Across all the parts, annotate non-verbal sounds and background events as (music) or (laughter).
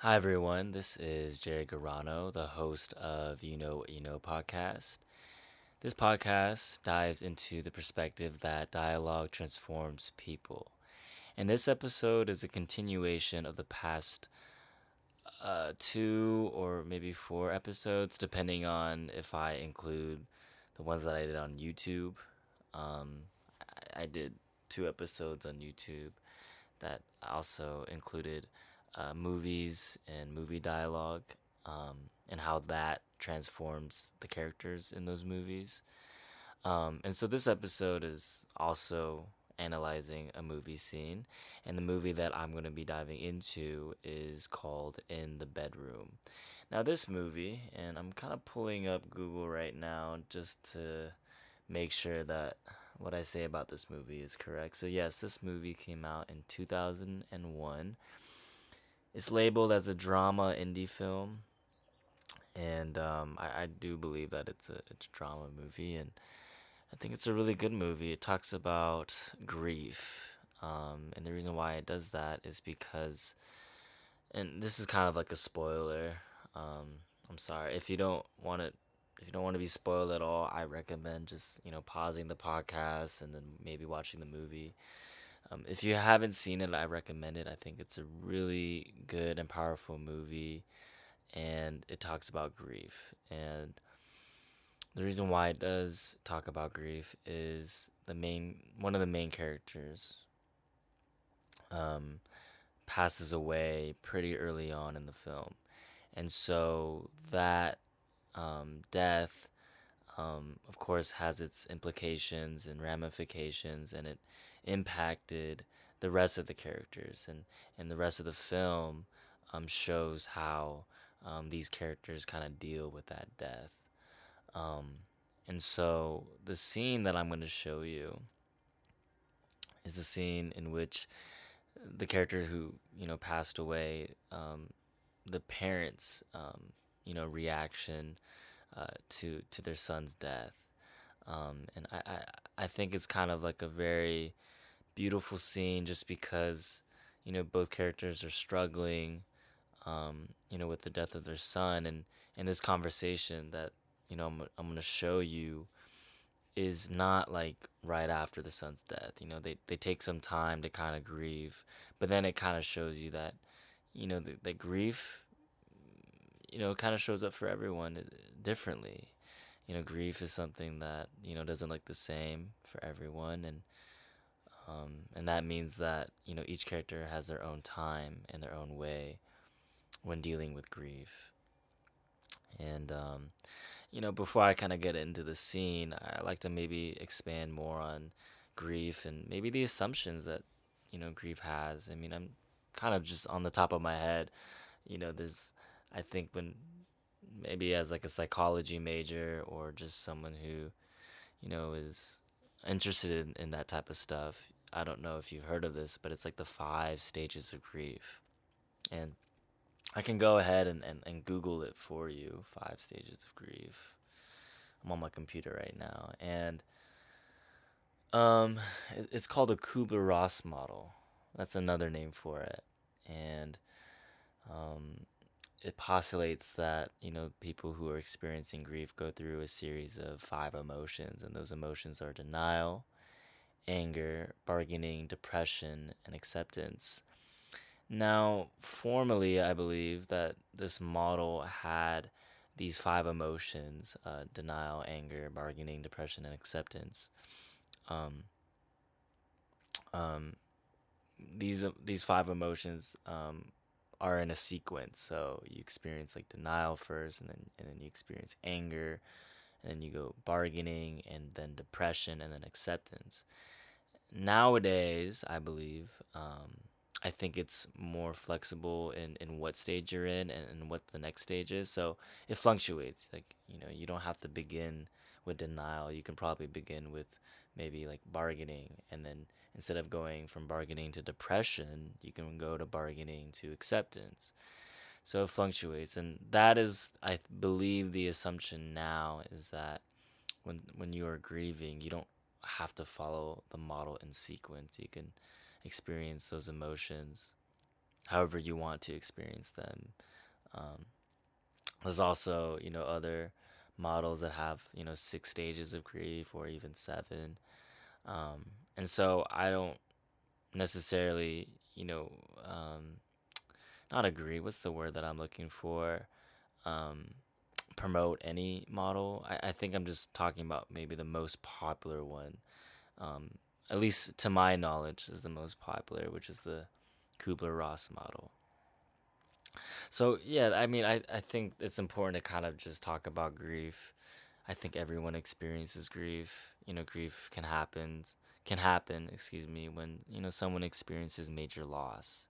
Hi, everyone. This is Jerry Garano, the host of You Know What You Know podcast. This podcast dives into the perspective that dialogue transforms people. And this episode is a continuation of the past uh, two or maybe four episodes, depending on if I include the ones that I did on YouTube. Um, I, I did two episodes on YouTube that also included uh, movies and movie dialogue um, and how that transforms the characters in those movies. Um, and so this episode is also analyzing a movie scene. And the movie that I'm going to be diving into is called In the Bedroom. Now, this movie, and I'm kind of pulling up Google right now just to make sure that what I say about this movie is correct. So, yes, this movie came out in 2001. It's labeled as a drama indie film, and um, I, I do believe that it's a it's a drama movie, and I think it's a really good movie. It talks about grief, um, and the reason why it does that is because, and this is kind of like a spoiler. Um, I'm sorry if you don't want to if you don't want to be spoiled at all, I recommend just you know pausing the podcast and then maybe watching the movie. Um, if you haven't seen it, I recommend it. I think it's a really good and powerful movie, and it talks about grief. And the reason why it does talk about grief is the main one of the main characters um, passes away pretty early on in the film, and so that um, death. Um, of course, has its implications and ramifications, and it impacted the rest of the characters and and the rest of the film um, shows how um, these characters kind of deal with that death. Um, and so the scene that i'm going to show you is a scene in which the character who you know passed away um, the parents um, you know reaction uh, to to their son's death. Um, and I, I I think it's kind of like a very beautiful scene just because you know both characters are struggling um, you know with the death of their son. And and this conversation that you know I'm, I'm to show you is not like right after the son's death. You know they, they take some time to kind of grieve but then it kind of shows you that you know the, the grief you know kind of shows up for everyone uh, differently. You know grief is something that you know doesn't look the same for everyone. And um, and that means that you know each character has their own time and their own way when dealing with grief. And um, you know, before I kind of get into the scene, I like to maybe expand more on grief and maybe the assumptions that you know grief has. I mean, I'm kind of just on the top of my head. You know, there's I think when maybe as like a psychology major or just someone who you know is interested in, in that type of stuff I don't know if you've heard of this, but it's like the five stages of grief. And I can go ahead and, and, and Google it for you five stages of grief. I'm on my computer right now. And um, it, it's called the Kubler Ross model. That's another name for it. And um, it postulates that, you know, people who are experiencing grief go through a series of five emotions. And those emotions are denial anger, bargaining, depression, and acceptance. Now, formally, I believe that this model had these five emotions uh, denial, anger, bargaining, depression, and acceptance. Um, um, these these five emotions um, are in a sequence. So you experience like denial first, and then and then you experience anger, then you go bargaining, and then depression, and then acceptance nowadays, I believe, um, I think it's more flexible in, in what stage you're in and, and what the next stage is. So it fluctuates. Like, you know, you don't have to begin with denial. You can probably begin with maybe like bargaining. And then instead of going from bargaining to depression, you can go to bargaining to acceptance. So it fluctuates. And that is, I believe, the assumption now is that when, when you are grieving, you don't have to follow the model in sequence. You can experience those emotions however you want to experience them. Um, there's also, you know, other models that have, you know, six stages of grief or even seven. Um, and so I don't necessarily, you know, um, not agree. What's the word that I'm looking for? Um, promote any model. I, I think I'm just talking about maybe the most popular one. Um, at least to my knowledge, is the most popular, which is the Kubler Ross model. So yeah, I mean, I, I think it's important to kind of just talk about grief. I think everyone experiences grief. You know, grief can happen can happen, excuse me, when you know someone experiences major loss.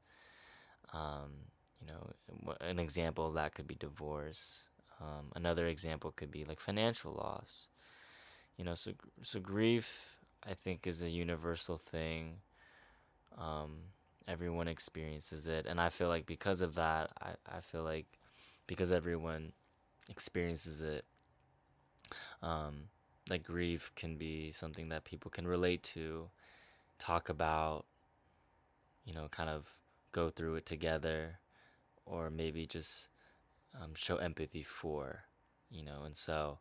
Um, you know, an example of that could be divorce. Um, another example could be like financial loss. You know, so so grief, I think, is a universal thing. Um, everyone experiences it, and I feel like because of that, I I feel like because everyone experiences it, um, like grief can be something that people can relate to, talk about, you know, kind of go through it together, or maybe just um, show empathy for, you know, and so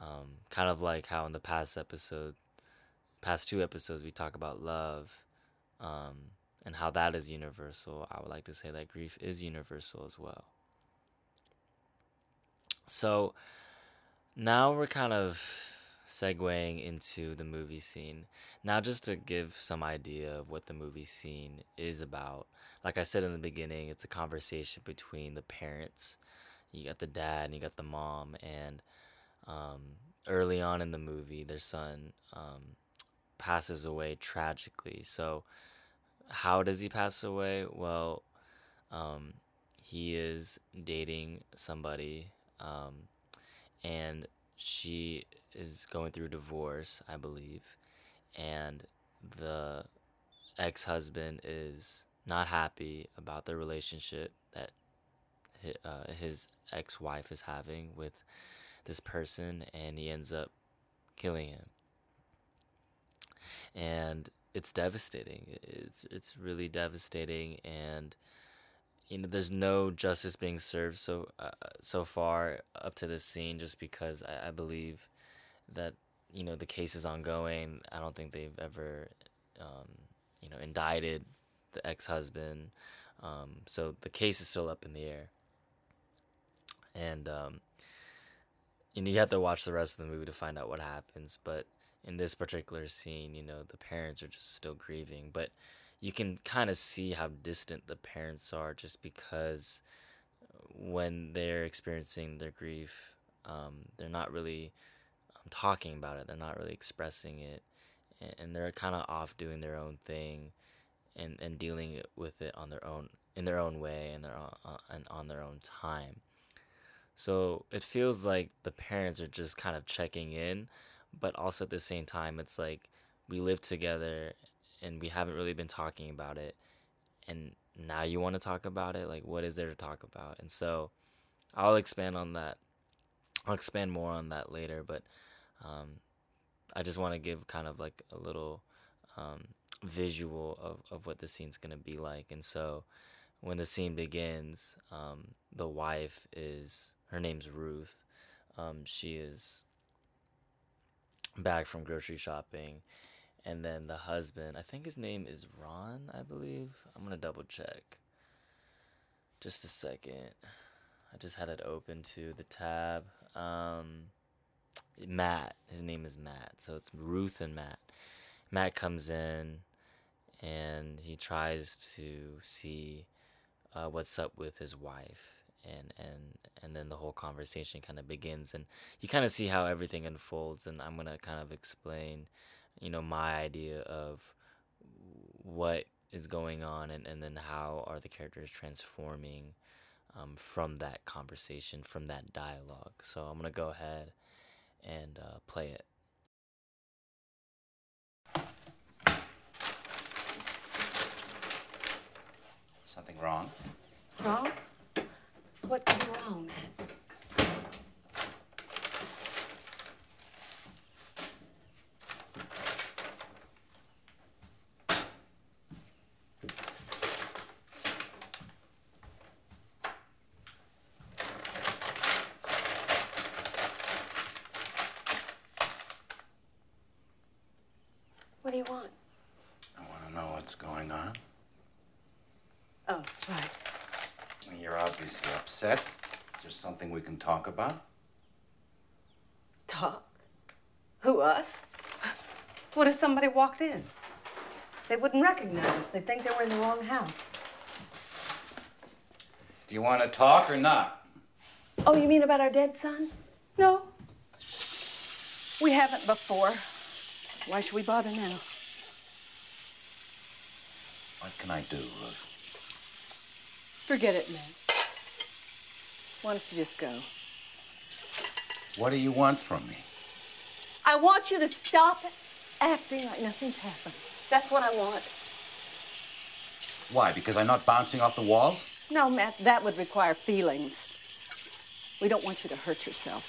um, kind of like how in the past episode, past two episodes, we talk about love um, and how that is universal. I would like to say that grief is universal as well. So now we're kind of segueing into the movie scene. Now, just to give some idea of what the movie scene is about, like I said in the beginning, it's a conversation between the parents. You got the dad and you got the mom, and um, early on in the movie, their son um, passes away tragically. So, how does he pass away? Well, um, he is dating somebody, um, and she is going through divorce, I believe, and the ex husband is not happy about the relationship that uh, his ex wife is having with this person, and he ends up killing him. And it's devastating. It's it's really devastating, and you know there's no justice being served so uh, so far up to this scene, just because I, I believe that you know the case is ongoing. I don't think they've ever um, you know indicted the ex-husband. Um, so the case is still up in the air. And um, you know you have to watch the rest of the movie to find out what happens. But in this particular scene, you know the parents are just still grieving, but you can kind of see how distant the parents are just because when they're experiencing their grief, um, they're not really talking about it. They're not really expressing it, and, they're kind of off doing their own thing, and and dealing with it on their own in their own way and their own, and on their own time. So it feels like the parents are just kind of checking in, but also at the same time, it's like we live together and we haven't really been talking about it, and now you want to talk about it. Like, what is there to talk about? And so I'll expand on that. I'll expand more on that later, but um, I just want to give kind of like a little um, visual of, of what the scene's going to be like. And so when the scene begins, um, the wife is, her name's Ruth. Um, she is back from grocery shopping. And then the husband, I think his name is Ron, I believe. I'm going to double check. Just a second. I just had it open to the tab. Um, Matt. His name is Matt. So it's Ruth and Matt. Matt comes in and he tries to see uh, what's up with his wife. And, and and then the whole conversation kind of begins and you kind of see how everything unfolds and i'm going to kind of explain you know my idea of what is going on and, and then how are the characters transforming um, from that conversation from that dialogue so i'm going to go ahead and uh, play it. Something wrong? Wrong? What could be wrong, do you want? I want to know what's going on. Oh, right. You're obviously upset. Is there something we can talk about? Talk? Who, us? What if somebody walked in? They wouldn't recognize us. They'd think they were in the wrong house. Do you want to talk or not? Oh, you mean about our dead son? No. We haven't before. Why should we bother now? What can I do, Ruth? Forget it, man. Why don't you just go? What do you want from me? I want you to stop acting like nothing's happened. That's what I want. Why? Because I'm not bouncing off the walls? No, Matt, that would require feelings. We don't want you to hurt yourself.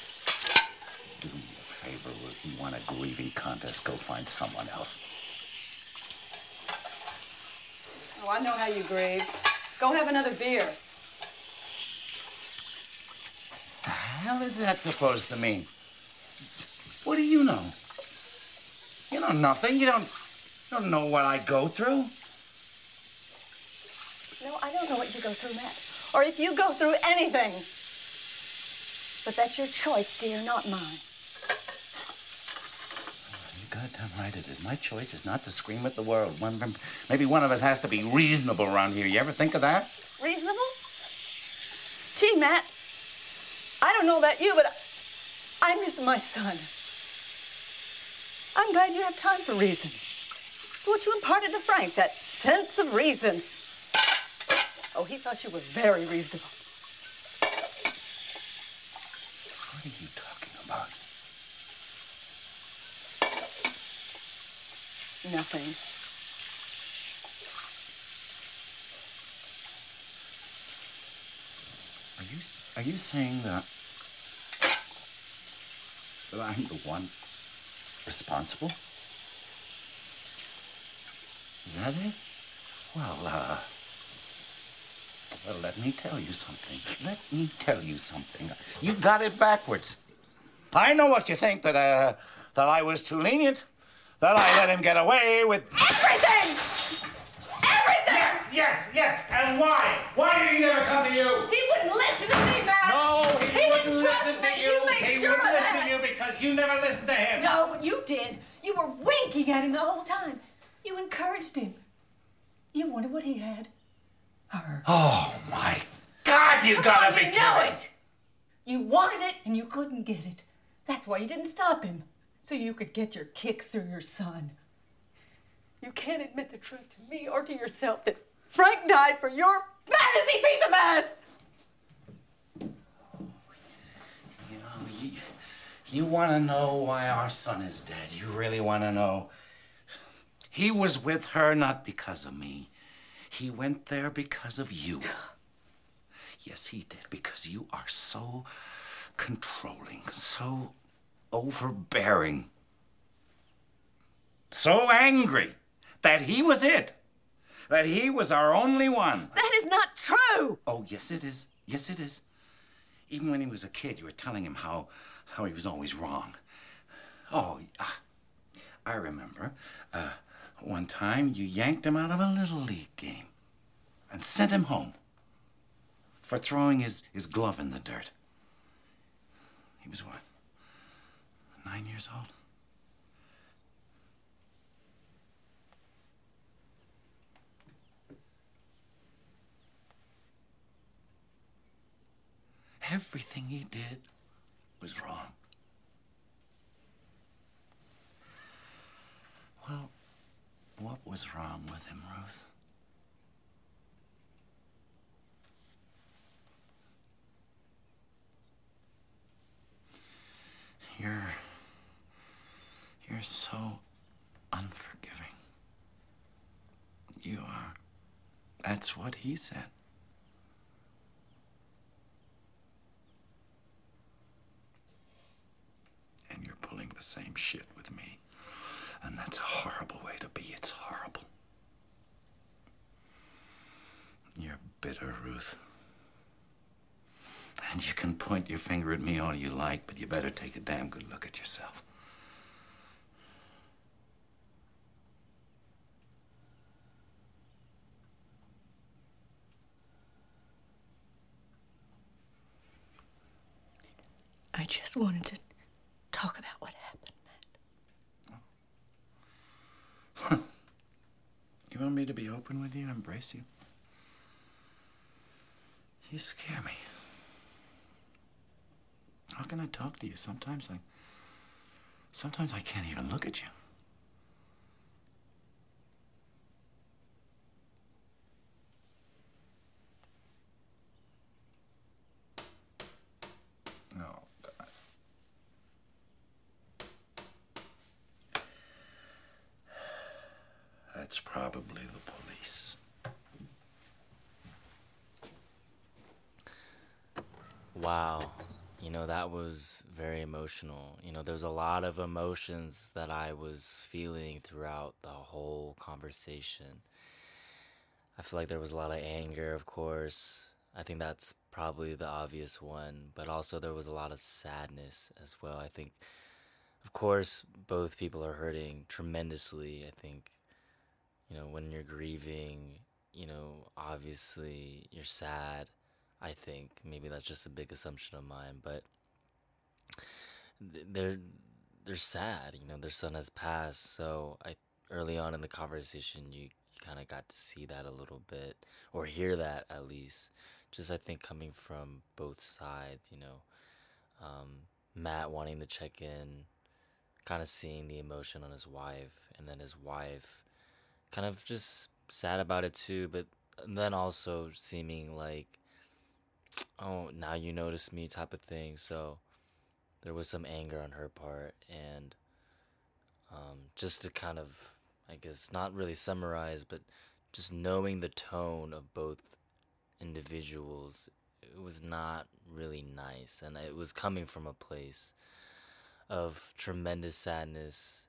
Do me a favor, Ruth. You want a grieving contest? Go find someone else. Oh, I know how you grieve. Go have another beer. The hell is that supposed to mean? What do you know? You know nothing. You don't, you don't know what I go through. No, I don't know what you go through, Matt. Or if you go through anything. But that's your choice, dear, not mine. Goddamn right it is. My choice is not to scream at the world. One, maybe one of us has to be reasonable around here. You ever think of that? Reasonable? Gee, Matt, I don't know about you, but I miss my son. I'm glad you have time for reason. It's what you imparted to Frank, that sense of reason. Oh, he thought you were very reasonable. What are you talking about? Nothing. Are you are you saying that that I'm the one responsible? Is that it? Well, uh, well, let me tell you something. Let me tell you something. You got it backwards. I know what you think that uh, that I was too lenient, that I let him get away with Everything! Everything! Yes, yes, yes. And why? Why did he never come to you? He wouldn't listen to me, Matt! No, he, He wouldn't didn't trust listen me. to you. You made he sure wouldn't of listen that. to you because you never listened to him. No, but you did. You were winking at him the whole time. You encouraged him. You wanted what he had. Her. Oh my God! You gotta Come on, be you kidding. know it. You wanted it and you couldn't get it. That's why you didn't stop him. So you could get your kicks through your son. You can't admit the truth to me or to yourself that Frank died for your fantasy piece of ass. You know, you, you want to know why our son is dead. You really want to know. He was with her not because of me. He went there because of you. Yes, he did, because you are so controlling, so overbearing, so angry that he was it, that he was our only one. That is not true. Oh, yes, it is. Yes, it is. Even when he was a kid, you were telling him how, how he was always wrong. Oh, ah, I remember. Uh, one time you yanked him out of a little league game and sent him home for throwing his, his glove in the dirt. He was what? Nine years old? Everything he did was wrong. Well, what was wrong with him, Ruth? You're. You're so unforgiving. You are. That's what he said. and you're pulling the same shit with me. And that's a horrible way to be. It's horrible. You're bitter, Ruth. And you can point your finger at me all you like, but you better take a damn good look at yourself. Just wanted to talk about what happened, Matt. (laughs) You want me to be open with you embrace you? You scare me. How can I talk to you? Sometimes I. Sometimes I can't even look at you. No. God. That's probably the police. Wow. You know, was very emotional. You know, there's a lot of emotions that I was feeling throughout the whole conversation. I feel like there was a lot of anger, of course. I think that's probably the obvious one, but also there was a lot of sadness as well. I think, of course, both people are hurting tremendously. I think, you know, when you're grieving, you know, obviously you're sad. I think maybe that's just a big assumption of mine, but they're they're sad. You know, their son has passed, so I early on in the conversation you you kind of got to see that a little bit or hear that at least. Just I think coming from both sides, you know, um, Matt wanting to check in, kind of seeing the emotion on his wife, and then his wife kind of just sad about it too, but then also seeming like oh, now you notice me type of thing. So there was some anger on her part. And um, just to kind of, I guess, not really summarize, but just knowing the tone of both individuals, it was not really nice. And it was coming from a place of tremendous sadness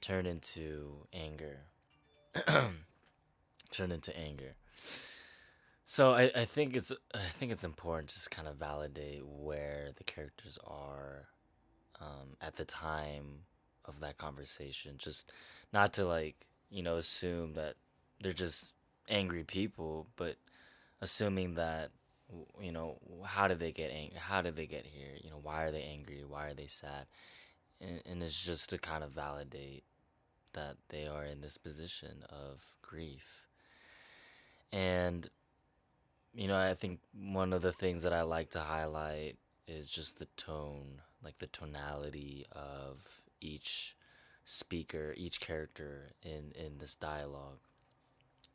turned into anger. (clears throat) turned into anger. So I, I think it's I think it's important just kind of validate where the characters are um, at the time of that conversation. Just not to like you know assume that they're just angry people, but assuming that you know how did they get angry? How did they get here? You know why are they angry? Why are they sad? And, and it's just to kind of validate that they are in this position of grief. And you know, I think one of the things that I like to highlight is just the tone, like the tonality of each speaker, each character in in this dialogue.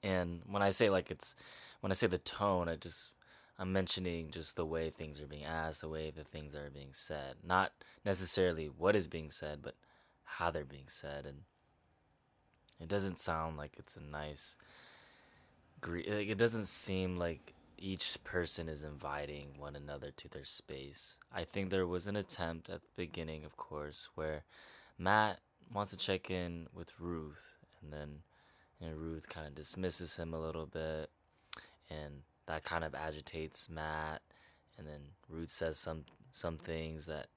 And when I say like it's when I say the tone, I just I'm mentioning just the way things are being asked, the way the things are being said, not necessarily what is being said, but how they're being said and it doesn't sound like it's a nice it doesn't seem like each person is inviting one another to their space. I think there was an attempt at the beginning, of course, where Matt wants to check in with Ruth, and then and Ruth kind of dismisses him a little bit, and that kind of agitates Matt, and then Ruth says some some things that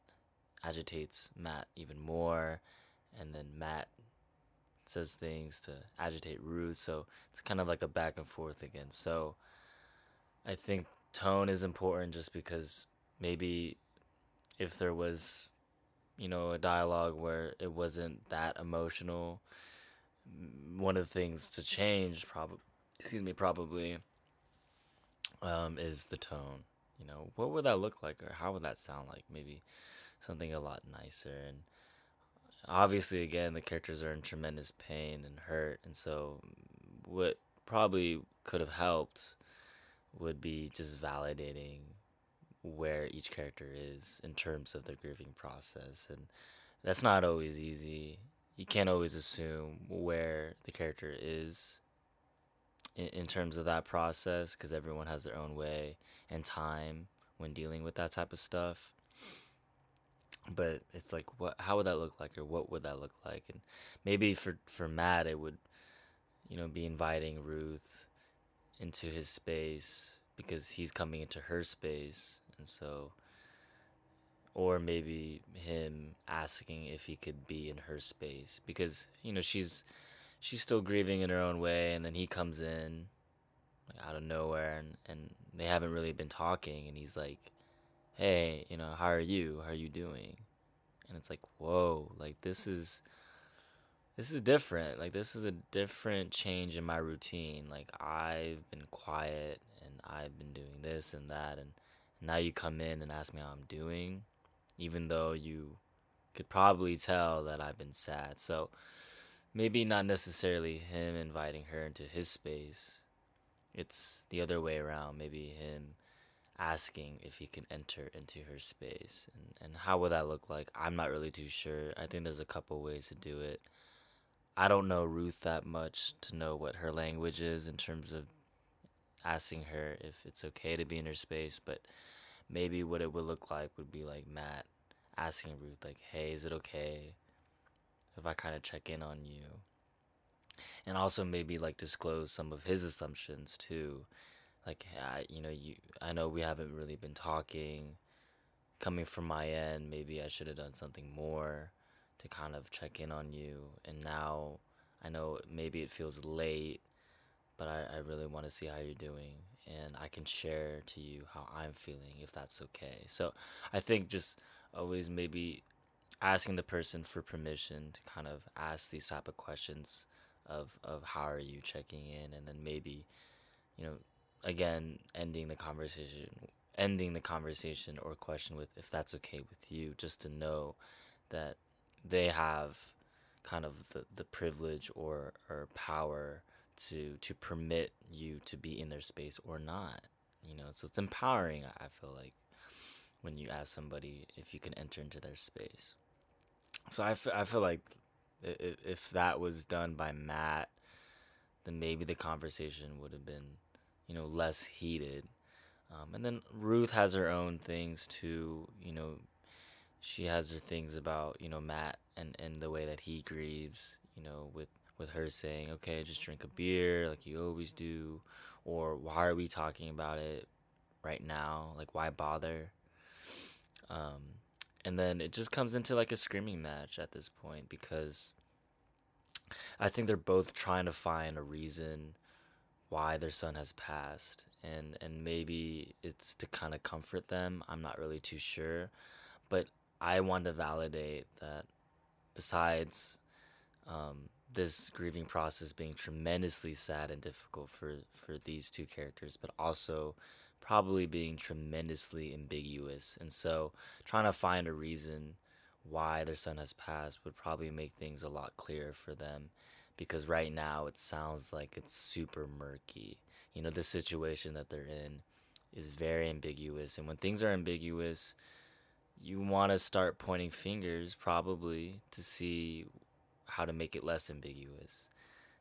agitates Matt even more, and then Matt says things to agitate Ruth, so it's kind of like a back and forth again. So I think tone is important just because maybe if there was, you know, a dialogue where it wasn't that emotional, one of the things to change, probably, excuse me, probably, um, is the tone. You know, what would that look like, or how would that sound like? Maybe something a lot nicer. And obviously, again, the characters are in tremendous pain and hurt, and so what probably could have helped would be just validating where each character is in terms of their grieving process and that's not always easy. You can't always assume where the character is in, in terms of that process because everyone has their own way and time when dealing with that type of stuff. But it's like what how would that look like or what would that look like? And maybe for for matt it would you know be inviting ruth into his space because he's coming into her space and so or maybe him asking if he could be in her space because you know she's she's still grieving in her own way and then he comes in like out of nowhere and, and they haven't really been talking and he's like hey, you know, how are you? How are you doing? And it's like, whoa, like this is this is different. Like this is a different change in my routine. Like I've been quiet and I've been doing this and that and now you come in and ask me how I'm doing, even though you could probably tell that I've been sad. So maybe not necessarily him inviting her into his space. It's the other way around. Maybe him asking if he can enter into her space. And, and how would that look like? I'm not really too sure. I think there's a couple ways to do it. I don't know Ruth that much to know what her language is in terms of asking her if it's okay to be in her space, but maybe what it would look like would be like Matt asking Ruth, like, hey, is it okay if I kind of check in on you? And also maybe like disclose some of his assumptions too. Like, I, you know, you, I know we haven't really been talking. Coming from my end, maybe I should have done something more to kind of check in on you. And now I know maybe it feels late, but I, I really want to see how you're doing. And I can share to you how I'm feeling if that's okay. So I think just always maybe asking the person for permission to kind of ask these type of questions of, of how are you checking in and then maybe, you know, again ending the conversation ending the conversation or question with if that's okay with you just to know that they have kind of the, the privilege or, or power to to permit you to be in their space or not you know? So it's empowering i feel like when you ask somebody if you can enter into their space. So i, f- I feel like if, that was done by matt then maybe the conversation would have been you know less heated. Um, and then ruth has her own things too you know she has her things about you know Matt and and the way that he grieves, you know, with with her saying, "Okay, just drink a beer like you always do," or "Why are we talking about it right now? Like, why bother?" Um, and then it just comes into like a screaming match at this point because I think they're both trying to find a reason why their son has passed, and and maybe it's to kind of comfort them. I'm not really too sure, but I want to validate that besides um, this grieving process being tremendously sad and difficult for, for these two characters, but also probably being tremendously ambiguous. And so trying to find a reason why their son has passed would probably make things a lot clearer for them because right now it sounds like it's super murky. You know, the situation that they're in is very ambiguous. And when things are ambiguous, you want to start pointing fingers probably to see how to make it less ambiguous.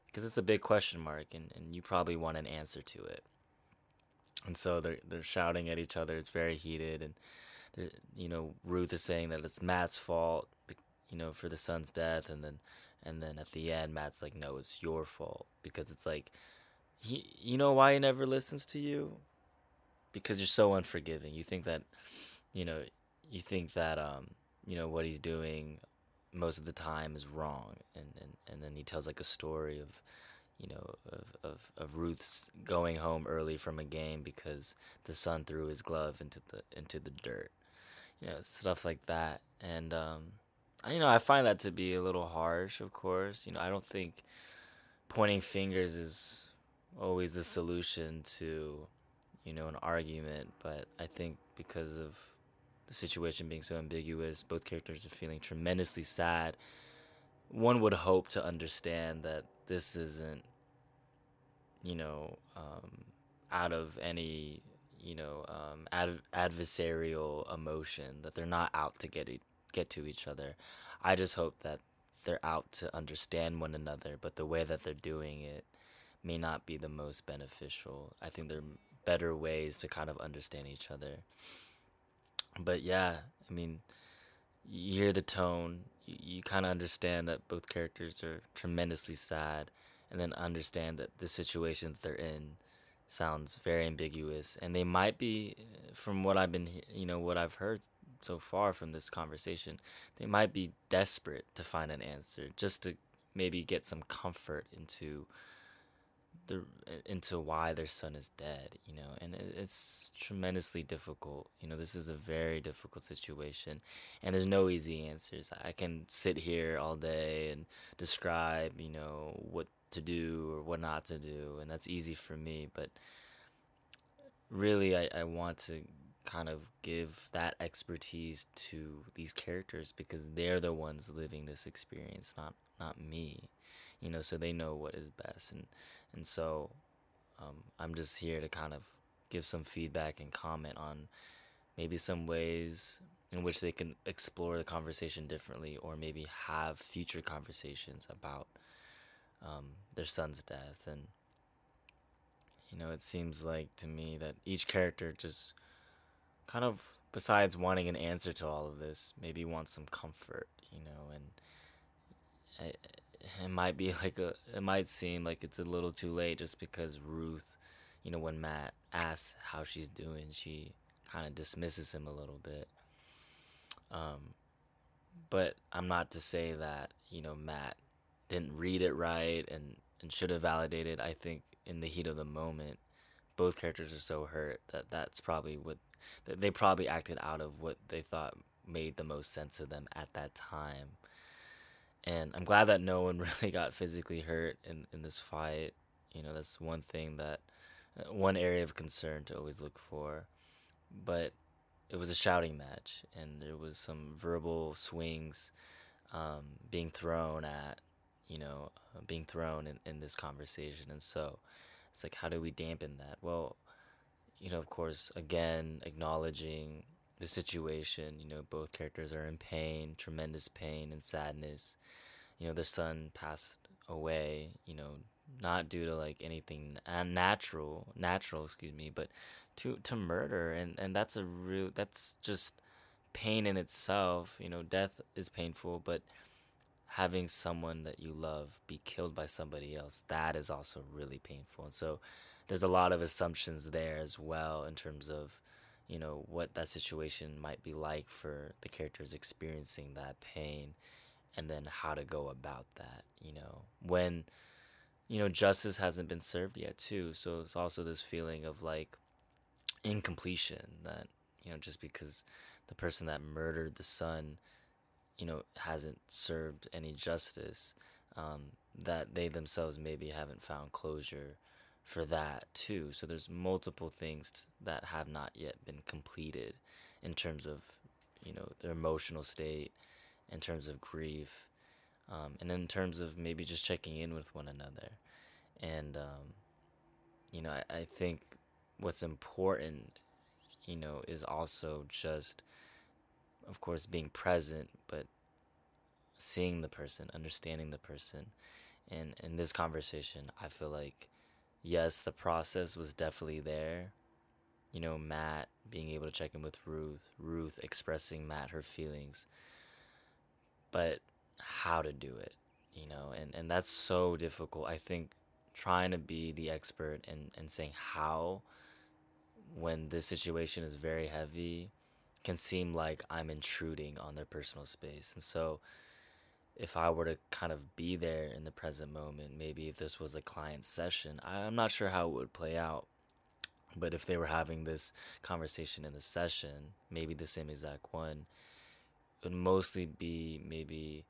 Because it's a big question mark and, and you probably want an answer to it. And so they're they're shouting at each other. It's very heated and you know Ruth is saying that it's Matt's fault you know for the son's death. And then and then at the end Matt's like no it's your fault. Because it's like he you know why he never listens to you? Because you're so unforgiving. You think that you know you think that um, you know what he's doing most of the time is wrong, and, and, and then he tells like a story of you know of, of, of Ruth's going home early from a game because the son threw his glove into the into the dirt, you know stuff like that, and um, you know I find that to be a little harsh. Of course, you know I don't think pointing fingers is always the solution to you know an argument, but I think because of the situation being so ambiguous, both characters are feeling tremendously sad. One would hope to understand that this isn't, you know, um, out of any, you know, um, ad- adversarial emotion, that they're not out to get, e- get to each other. I just hope that they're out to understand one another, but the way that they're doing it may not be the most beneficial. I think there are better ways to kind of understand each other but yeah, I mean, you hear the tone, you, you kind of understand that both characters are tremendously sad, and then understand that the situation that they're in sounds very ambiguous, and they might be, from what I've been, you know, what I've heard so far from this conversation, they might be desperate to find an answer, just to maybe get some comfort into the into why their son is dead you know and it, it's tremendously difficult you know this is a very difficult situation and there's no easy answers. I can sit here all day and describe you know what to do or what not to do and that's easy for me but really i, I want to kind of give that expertise to these characters because they're the ones living this experience not not me you know so they know what is best and and so um, I'm just here to kind of give some feedback and comment on maybe some ways in which they can explore the conversation differently or maybe have future conversations about um, their son's death. And, you know, it seems like to me that each character just kind of, besides wanting an answer to all of this, maybe wants some comfort, you know, and. I, it might be (laughs) like a it might seem like it's a little too late just because Ruth, you know, when Matt asks how she's doing, she kind of dismisses him a little bit. Um, but I'm not to say that you know Matt didn't read it right and and should have validated. I think in the heat of the moment, both characters are so hurt that that's probably what that they probably acted out of what they thought made the most sense to them at that time and I'm glad that no (laughs) one really got physically hurt in in this fight. You know, that's one thing that uh, one area of concern to always look for. But it was a shouting match, and there was some verbal swings um, being thrown at, you know, uh, being thrown in, in this conversation. And so it's like, how do we dampen that? Well, you know, of course, again, acknowledging the situation. You know, both characters are in pain, tremendous pain and sadness. You know, their son passed away. You know, not due to like anything unnatural, natural, excuse me, but to to murder, and and that's a real that's just pain in itself. You know, death is painful, but having someone that you love be killed by somebody else that is also really painful and so there's a lot of assumptions there as well in terms of you know what that situation might be like for the characters experiencing that pain and then how to go about that you know when you know justice hasn't been served yet too. So it's also this feeling of like incompletion that you know just because the person that murdered the son you know hasn't served any justice um, that they themselves maybe haven't found closure for that too. So there's multiple things that have not yet been completed in terms of you know their emotional state, in terms of grief, um, and in terms of maybe just checking in with one another. And um, you know, I, I think what's important, you know, is also just, of course, being present, but seeing the person, understanding the person. And in this conversation, I feel like yes, the process was definitely there. You know, Matt being able to check in with Ruth, Ruth expressing Matt her feelings. But how to do it, you know, and, and that's so difficult. I think trying to be the expert and, and saying how when this situation is very heavy can seem like I'm intruding on their personal space. And so if I were to kind of be there in the present moment, maybe if this was a client session, I'm not sure how it would play out. But if they were having this conversation in the session, maybe the same exact one, it would mostly be maybe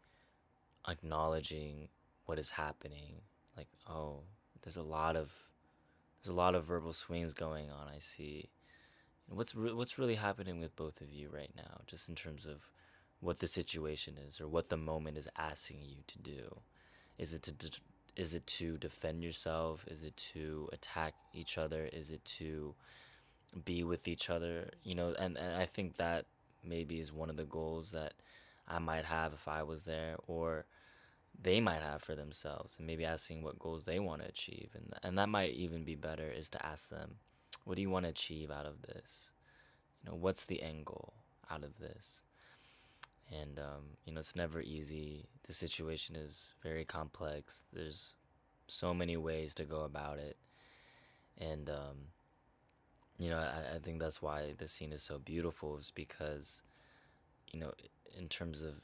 acknowledging what is happening. Like, oh, there's a lot of there's a lot of verbal swings going on. I see. What's re- what's really happening with both of you right now, just in terms of what the situation is or what the moment is asking you to do. Is it to de- is it to defend yourself? Is it to attack each other? Is it to be with each other? You know, and, and I think that maybe is one of the goals that I might have if I was there or they might have for themselves and maybe asking what goals they want to achieve and and that might even be better is to ask them what do you want to achieve out of this you know what's the end goal out of this and um, you know it's never easy. The situation is very complex. There's so many ways to go about it. And um, you know I, I think that's why the scene is so beautiful is because you know in terms of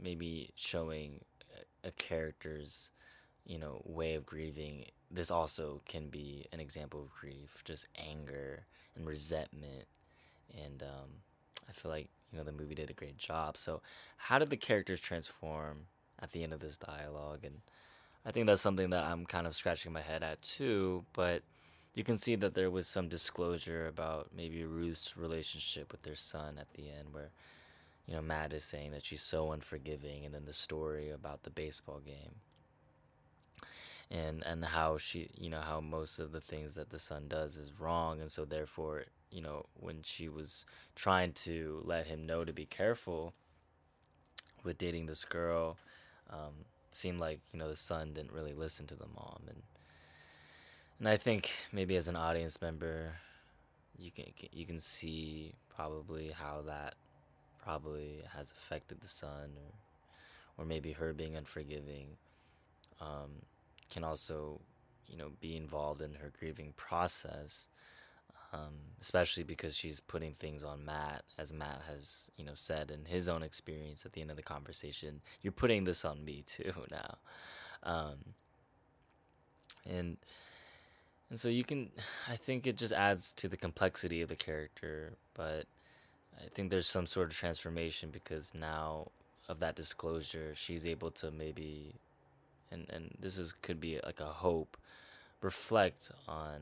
maybe showing a, character's you know, way of grieving, this also can be an example of grief, just anger and resentment. And um, I feel like, you know, the movie did a great job. So, how did the characters transform at the end of this dialogue? And I think that's something that I'm kind of scratching my head at too. But you can see that there was some disclosure about maybe Ruth's relationship with their son at the end, where, you know, Matt is saying that she's so unforgiving, and then the story about the baseball game and and how she you know how most of the things that the son does is wrong. And so therefore you know when she was trying to let him know to be careful with dating this girl um, seemed like you know the son didn't really listen to the mom. And and I think maybe as an audience member you can you can see probably how that probably has affected the son or or maybe her being unforgiving. Um, can also, you know, be involved in her grieving process, um, especially because she's putting things on Matt, as Matt has, you know, said in his own experience at the end of the conversation. You're putting this on me too (laughs) now, um, and and so you can, I think it just adds to the complexity of the character, but I think there's some sort of transformation because now of that disclosure, she's able to maybe and and this is could be like a hope reflect on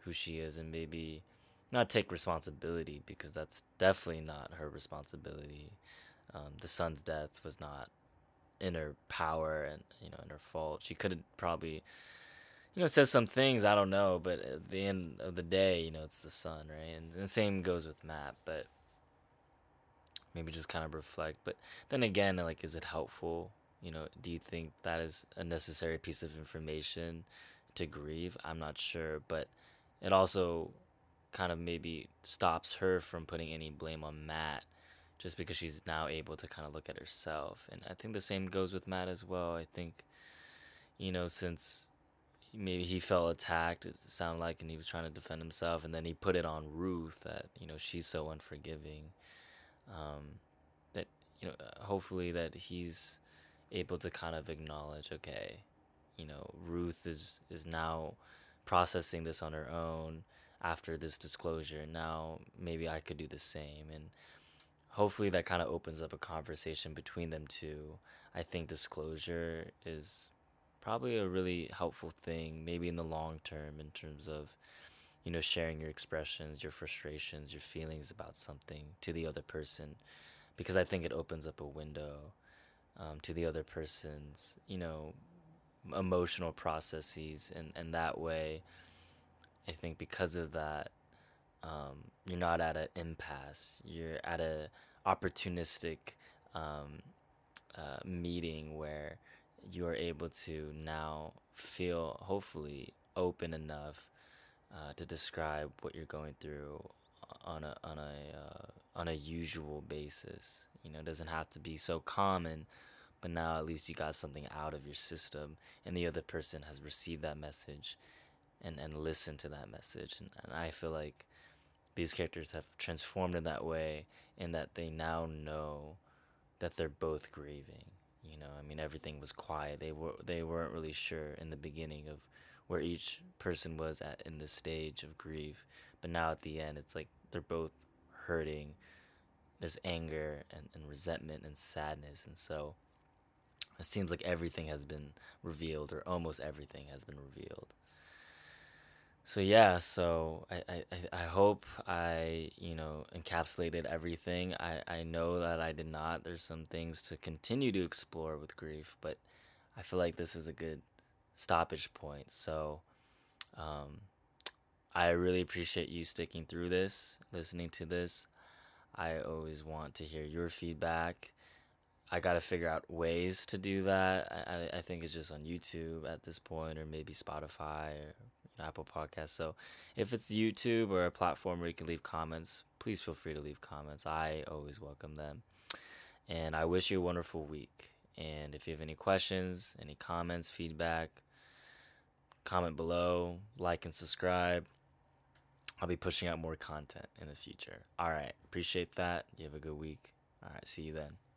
who she is and maybe not take responsibility because that's definitely not her responsibility. Um, the son's death was not in her power and you know in her fault. She could have probably you know said some things i don't know but at the end of the day you know it's the son right? And, and the same goes with matt but maybe just kind of reflect. But then again like is it helpful you know, do you think that is a necessary piece of information to grieve? I'm not sure, but it also kind of maybe stops her from putting any blame on Matt just because she's now able to kind of look at herself. And I think the same goes with Matt as well. I think, you know, since maybe he felt attacked, it sounded like, and he was trying to defend himself, and then he put it on Ruth that, you know, she's so unforgiving. Um, that, you know, hopefully that he's able to kind of acknowledge, okay, you know, Ruth is is now processing this on her own after this disclosure. Now maybe I could do the same and hopefully that kind of opens up a conversation between them two. I think disclosure is probably a really helpful thing maybe in the long term in terms of you know sharing your expressions, your frustrations, your feelings about something to the other person because I think it opens up a window um, to the other person's, you know, emotional processes, and and that way, I think because of that, um, you're not at an impasse. You're at a opportunistic um, uh, meeting where you are able to now feel hopefully open enough uh, to describe what you're going through on a on a uh, on a usual basis. You know, it doesn't have to be so common but now at least you got something out of your system and the other person has received that message and and listened to that message. And, and i feel like these characters have transformed in that way in that they now know that they're both grieving you know? I mean everything was quiet. They were they weren't really sure in the beginning of where each person was at in the stage of grief. But now at the end it's like they're both hurting there's anger and, and resentment and sadness. And so it seems like everything has been revealed, or almost everything has been revealed. So yeah, so I, I, I hope I you know encapsulated everything. I, I know that I did not. There's some things to continue to explore with grief, but I feel like this is a good stoppage point. So um, I really appreciate you sticking through this, listening to this. I always want to hear your feedback. I got to figure out ways to do that. I, I think it's just on YouTube at this point, or maybe Spotify or Apple Podcasts. So if it's YouTube or a platform where you can leave comments, please feel free to leave comments. I always welcome them. And I wish you a wonderful week. And if you have any questions, any comments, feedback, comment below, like and subscribe. I'll be pushing out more content in the future. All right. Appreciate that. You have a good week. All right. See you then.